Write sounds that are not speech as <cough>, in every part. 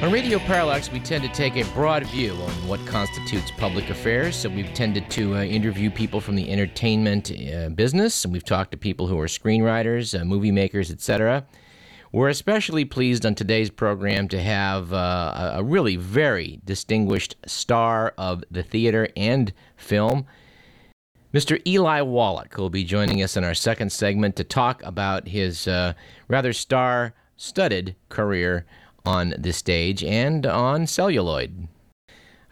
On Radio Parallax, we tend to take a broad view on what constitutes public affairs. So we've tended to uh, interview people from the entertainment uh, business, and we've talked to people who are screenwriters, uh, movie makers, etc. We're especially pleased on today's program to have uh, a really very distinguished star of the theater and film, Mr. Eli Wallach, who will be joining us in our second segment to talk about his uh, rather star studded career on the stage and on celluloid.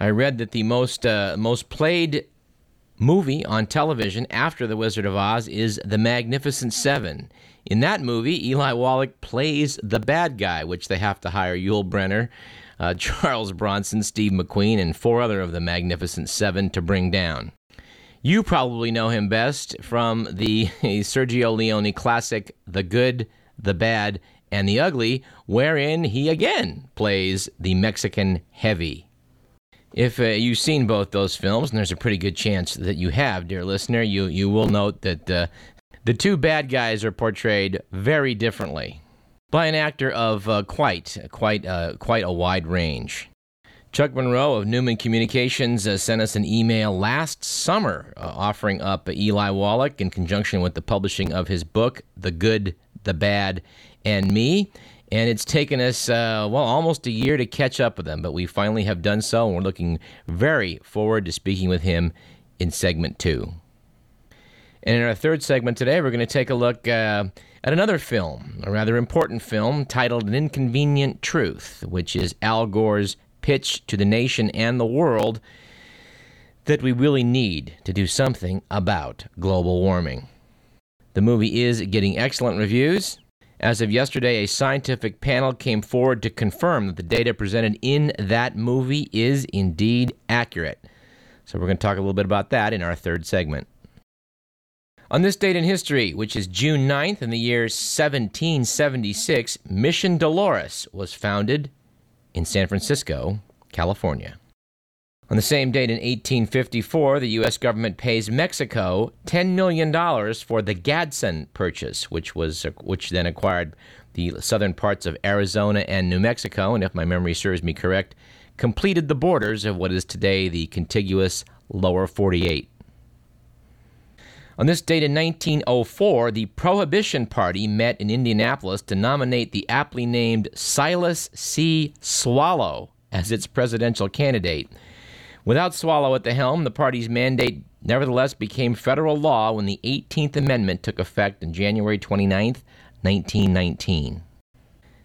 I read that the most uh, most played movie on television after The Wizard of Oz is The Magnificent Seven. In that movie, Eli Wallach plays the bad guy, which they have to hire Yul Brynner, uh, <laughs> Charles Bronson, Steve McQueen, and four other of the Magnificent Seven to bring down. You probably know him best from the <laughs> Sergio Leone classic The Good, the Bad, and the Ugly, wherein he again plays the Mexican heavy. If uh, you've seen both those films, and there's a pretty good chance that you have, dear listener, you, you will note that uh, the two bad guys are portrayed very differently by an actor of uh, quite, quite, uh, quite a wide range. Chuck Monroe of Newman Communications uh, sent us an email last summer uh, offering up Eli Wallach in conjunction with the publishing of his book, The Good, the Bad, and me. And it's taken us, uh, well, almost a year to catch up with him, but we finally have done so, and we're looking very forward to speaking with him in segment two. And in our third segment today, we're going to take a look uh, at another film, a rather important film titled An Inconvenient Truth, which is Al Gore's pitch to the nation and the world that we really need to do something about global warming. The movie is getting excellent reviews. As of yesterday, a scientific panel came forward to confirm that the data presented in that movie is indeed accurate. So, we're going to talk a little bit about that in our third segment. On this date in history, which is June 9th in the year 1776, Mission Dolores was founded in San Francisco, California. On the same date in 1854, the U.S. government pays Mexico $10 million for the Gadsden Purchase, which, was, which then acquired the southern parts of Arizona and New Mexico, and if my memory serves me correct, completed the borders of what is today the contiguous lower 48. On this date in 1904, the Prohibition Party met in Indianapolis to nominate the aptly named Silas C. Swallow as its presidential candidate. Without Swallow at the helm, the party's mandate nevertheless became federal law when the 18th Amendment took effect on January 29, 1919.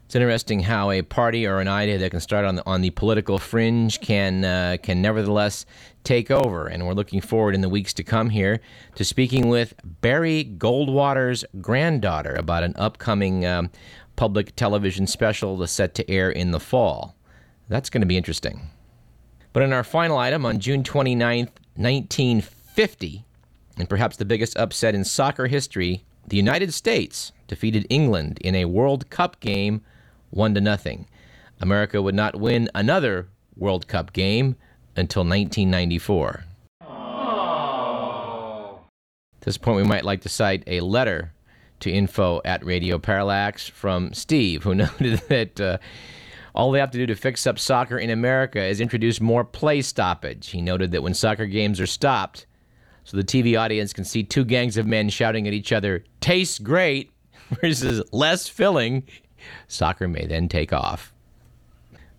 It's interesting how a party or an idea that can start on the, on the political fringe can uh, can nevertheless take over. And we're looking forward in the weeks to come here to speaking with Barry Goldwater's granddaughter about an upcoming um, public television special set to air in the fall. That's going to be interesting. But in our final item on June 29, 1950, and perhaps the biggest upset in soccer history, the United States defeated England in a World Cup game 1 to nothing. America would not win another World Cup game until 1994. At this point, we might like to cite a letter to info at Radio Parallax from Steve, who <laughs> noted that uh, all they have to do to fix up soccer in America is introduce more play stoppage. He noted that when soccer games are stopped, so the TV audience can see two gangs of men shouting at each other, tastes great, <laughs> versus less filling, soccer may then take off.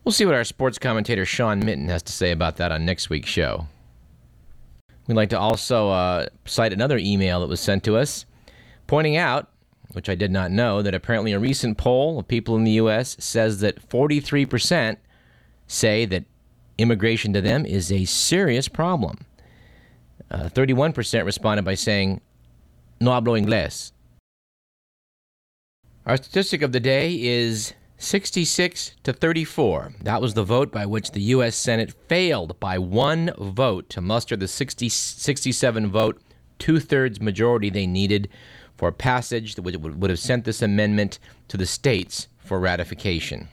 We'll see what our sports commentator Sean Minton has to say about that on next week's show. We'd like to also uh, cite another email that was sent to us pointing out which I did not know, that apparently a recent poll of people in the U.S. says that 43% say that immigration to them is a serious problem. Uh, 31% responded by saying, no hablo inglés. Our statistic of the day is 66 to 34. That was the vote by which the U.S. Senate failed by one vote to muster the 60, 67 vote, two thirds majority they needed for passage that would, would have sent this amendment to the states for ratification.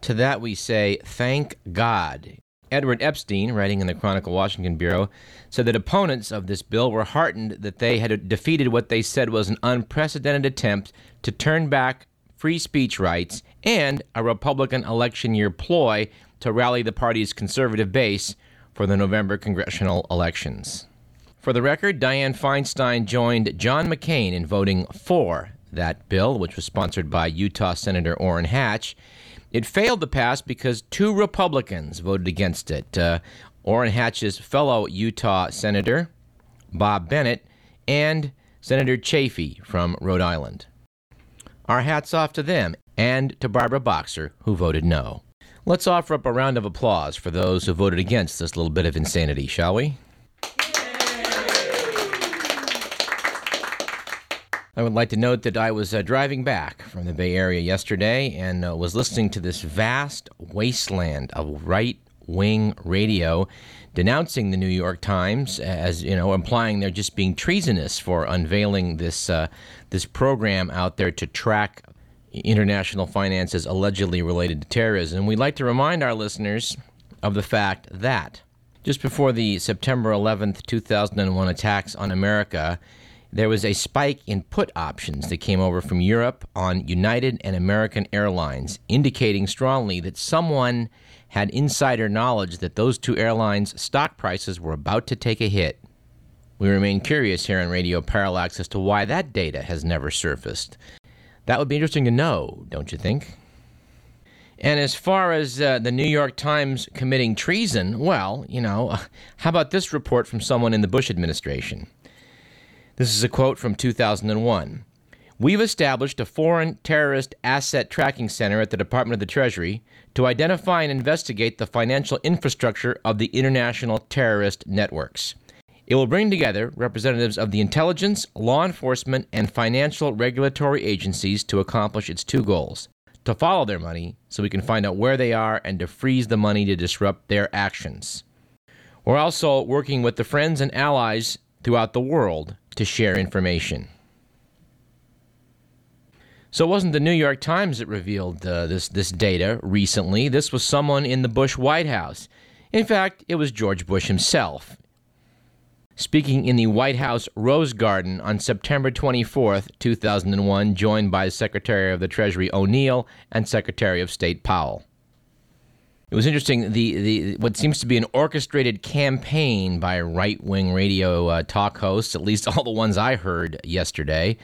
To that we say, thank God. Edward Epstein, writing in the Chronicle Washington Bureau, said that opponents of this bill were heartened that they had defeated what they said was an unprecedented attempt to turn back free speech rights and a Republican election year ploy to rally the party's conservative base for the November congressional elections. For the record, Dianne Feinstein joined John McCain in voting for that bill, which was sponsored by Utah Senator Orrin Hatch. It failed to pass because two Republicans voted against it uh, Orrin Hatch's fellow Utah Senator, Bob Bennett, and Senator Chafee from Rhode Island. Our hats off to them and to Barbara Boxer, who voted no. Let's offer up a round of applause for those who voted against this little bit of insanity, shall we? I would like to note that I was uh, driving back from the Bay Area yesterday and uh, was listening to this vast wasteland of right wing radio denouncing the New York Times as you know implying they're just being treasonous for unveiling this uh, this program out there to track international finances allegedly related to terrorism. We'd like to remind our listeners of the fact that just before the September 11th, 2001 attacks on America, there was a spike in put options that came over from Europe on United and American Airlines, indicating strongly that someone had insider knowledge that those two airlines' stock prices were about to take a hit. We remain curious here on Radio Parallax as to why that data has never surfaced. That would be interesting to know, don't you think? And as far as uh, the New York Times committing treason, well, you know, <laughs> how about this report from someone in the Bush administration? This is a quote from 2001. We've established a foreign terrorist asset tracking center at the Department of the Treasury to identify and investigate the financial infrastructure of the international terrorist networks. It will bring together representatives of the intelligence, law enforcement, and financial regulatory agencies to accomplish its two goals to follow their money so we can find out where they are and to freeze the money to disrupt their actions. We're also working with the friends and allies throughout the world to share information. So it wasn't the New York Times that revealed uh, this this data recently. This was someone in the Bush White House. In fact, it was George Bush himself. Speaking in the White House Rose Garden on September 24th, 2001, joined by Secretary of the Treasury O'Neill and Secretary of State Powell. It was interesting. The, the what seems to be an orchestrated campaign by right wing radio uh, talk hosts, at least <laughs> all the ones I heard yesterday,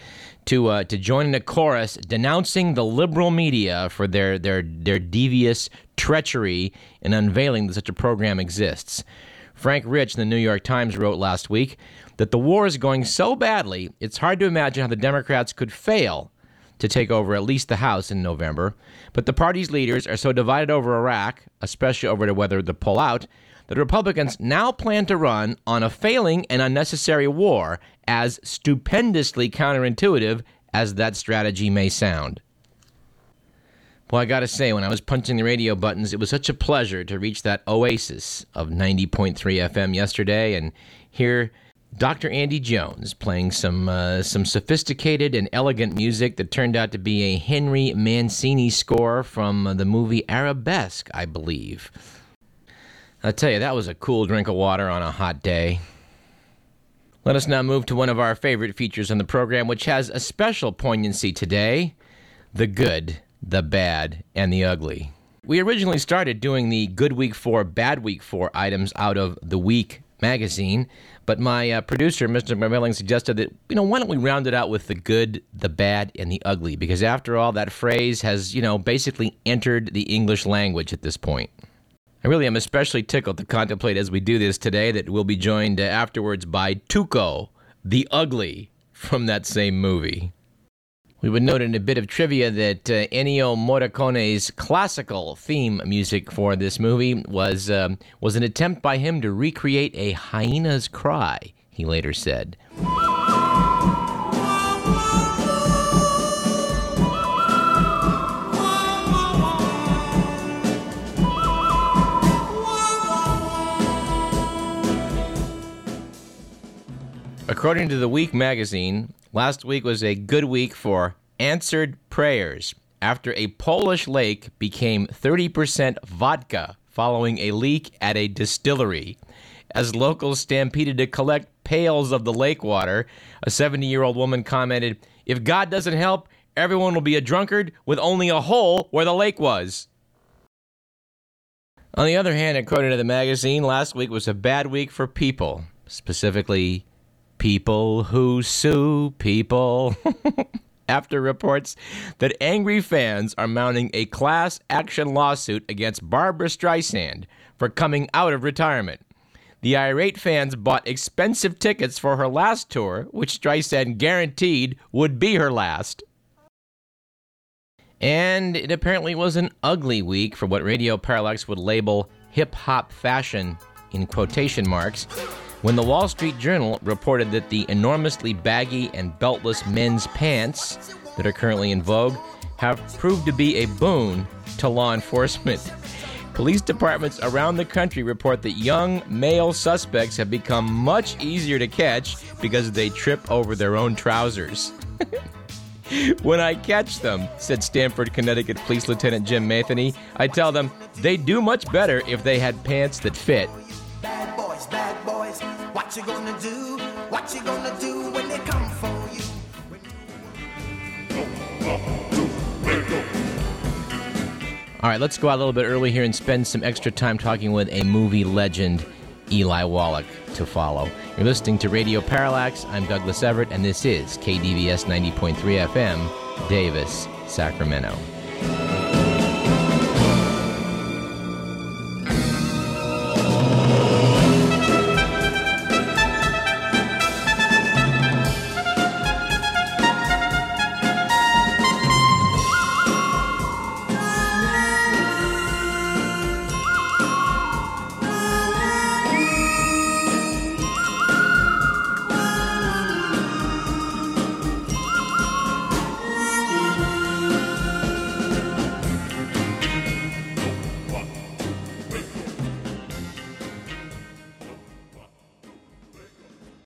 to uh, to join in a chorus denouncing the liberal media for their their their devious treachery in unveiling that such a program exists. Frank Rich in the New York Times wrote last week that the war is going so badly, it's hard to imagine how the Democrats could fail to take over at least the House in November. But the party's leaders are so divided over Iraq, especially over whether to pull out, that Republicans now plan to run on a failing and unnecessary war, as stupendously counterintuitive as that strategy may sound. Well, I gotta say, when I was punching the radio buttons, it was such a pleasure to reach that oasis of 90.3 FM yesterday and hear Dr. Andy Jones playing some uh, some sophisticated and elegant music that turned out to be a Henry Mancini score from the movie Arabesque, I believe. I tell you, that was a cool drink of water on a hot day. Let us now move to one of our favorite features on the program, which has a special poignancy today the good, the bad, and the ugly. We originally started doing the Good Week 4, Bad Week 4 items out of The Week magazine, but my uh, producer, Mr. McMillan, suggested that, you know, why don't we round it out with the good, the bad, and the ugly? Because after all, that phrase has, you know, basically entered the English language at this point. I really am especially tickled to contemplate as we do this today that we'll be joined uh, afterwards by Tuco, the ugly, from that same movie. We would note in a bit of trivia that uh, Ennio Morricone's classical theme music for this movie was um, was an attempt by him to recreate a hyena's cry. He later said. According to the Week magazine, last week was a good week for answered prayers after a Polish lake became 30% vodka following a leak at a distillery. As locals stampeded to collect pails of the lake water, a 70 year old woman commented, If God doesn't help, everyone will be a drunkard with only a hole where the lake was. On the other hand, according to the magazine, last week was a bad week for people, specifically people who sue people. <laughs> After reports that angry fans are mounting a class action lawsuit against Barbra Streisand for coming out of retirement. The irate fans bought expensive tickets for her last tour, which Streisand guaranteed would be her last. And it apparently was an ugly week for what Radio Parallax would label hip hop fashion in quotation marks when the Wall Street Journal reported that the enormously baggy and beltless men's pants that are currently in vogue have proved to be a boon to law enforcement. <laughs> Police departments around the country report that young male suspects have become much easier to catch because they trip over their own trousers. <laughs> when I catch them, said Stamford, Connecticut Police Lieutenant Jim Matheny, I tell them they'd do much better if they had pants that fit. All right, let's go out a little bit early here and spend some extra time talking with a movie legend, Eli Wallach, to follow. You're listening to Radio Parallax. I'm Douglas Everett, and this is KDVS 90.3 FM, Davis, Sacramento.